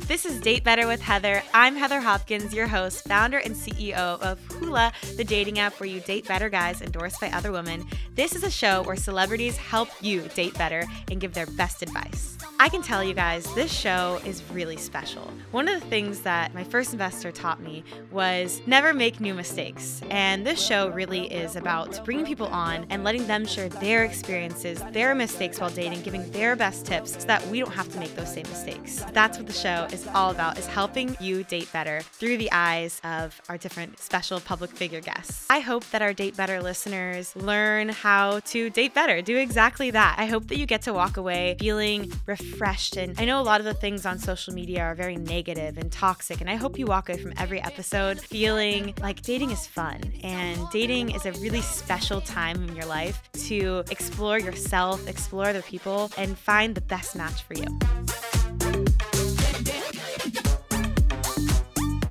This is Date Better with Heather. I'm Heather Hopkins, your host, founder and CEO of Hulah, the dating app where you date better guys endorsed by other women. This is a show where celebrities help you date better and give their best advice. I can tell you guys, this show is really special. One of the things that my first investor taught me was never make new mistakes. And this show really is about bringing people on and letting them share their experiences, their mistakes while dating, giving their best tips so that we don't have to make those same mistakes. That's what the show is all about, is helping you date better through the eyes of our different special public figure guests. I hope that our Date Better listeners learn how to date better, do exactly that. I hope that you get to walk away feeling refreshed. And I know a lot of the things on social media are very negative and toxic, and I hope you walk away from every episode feeling like dating is fun and dating is a really special time in your life to explore yourself, explore other people, and find the best match for you.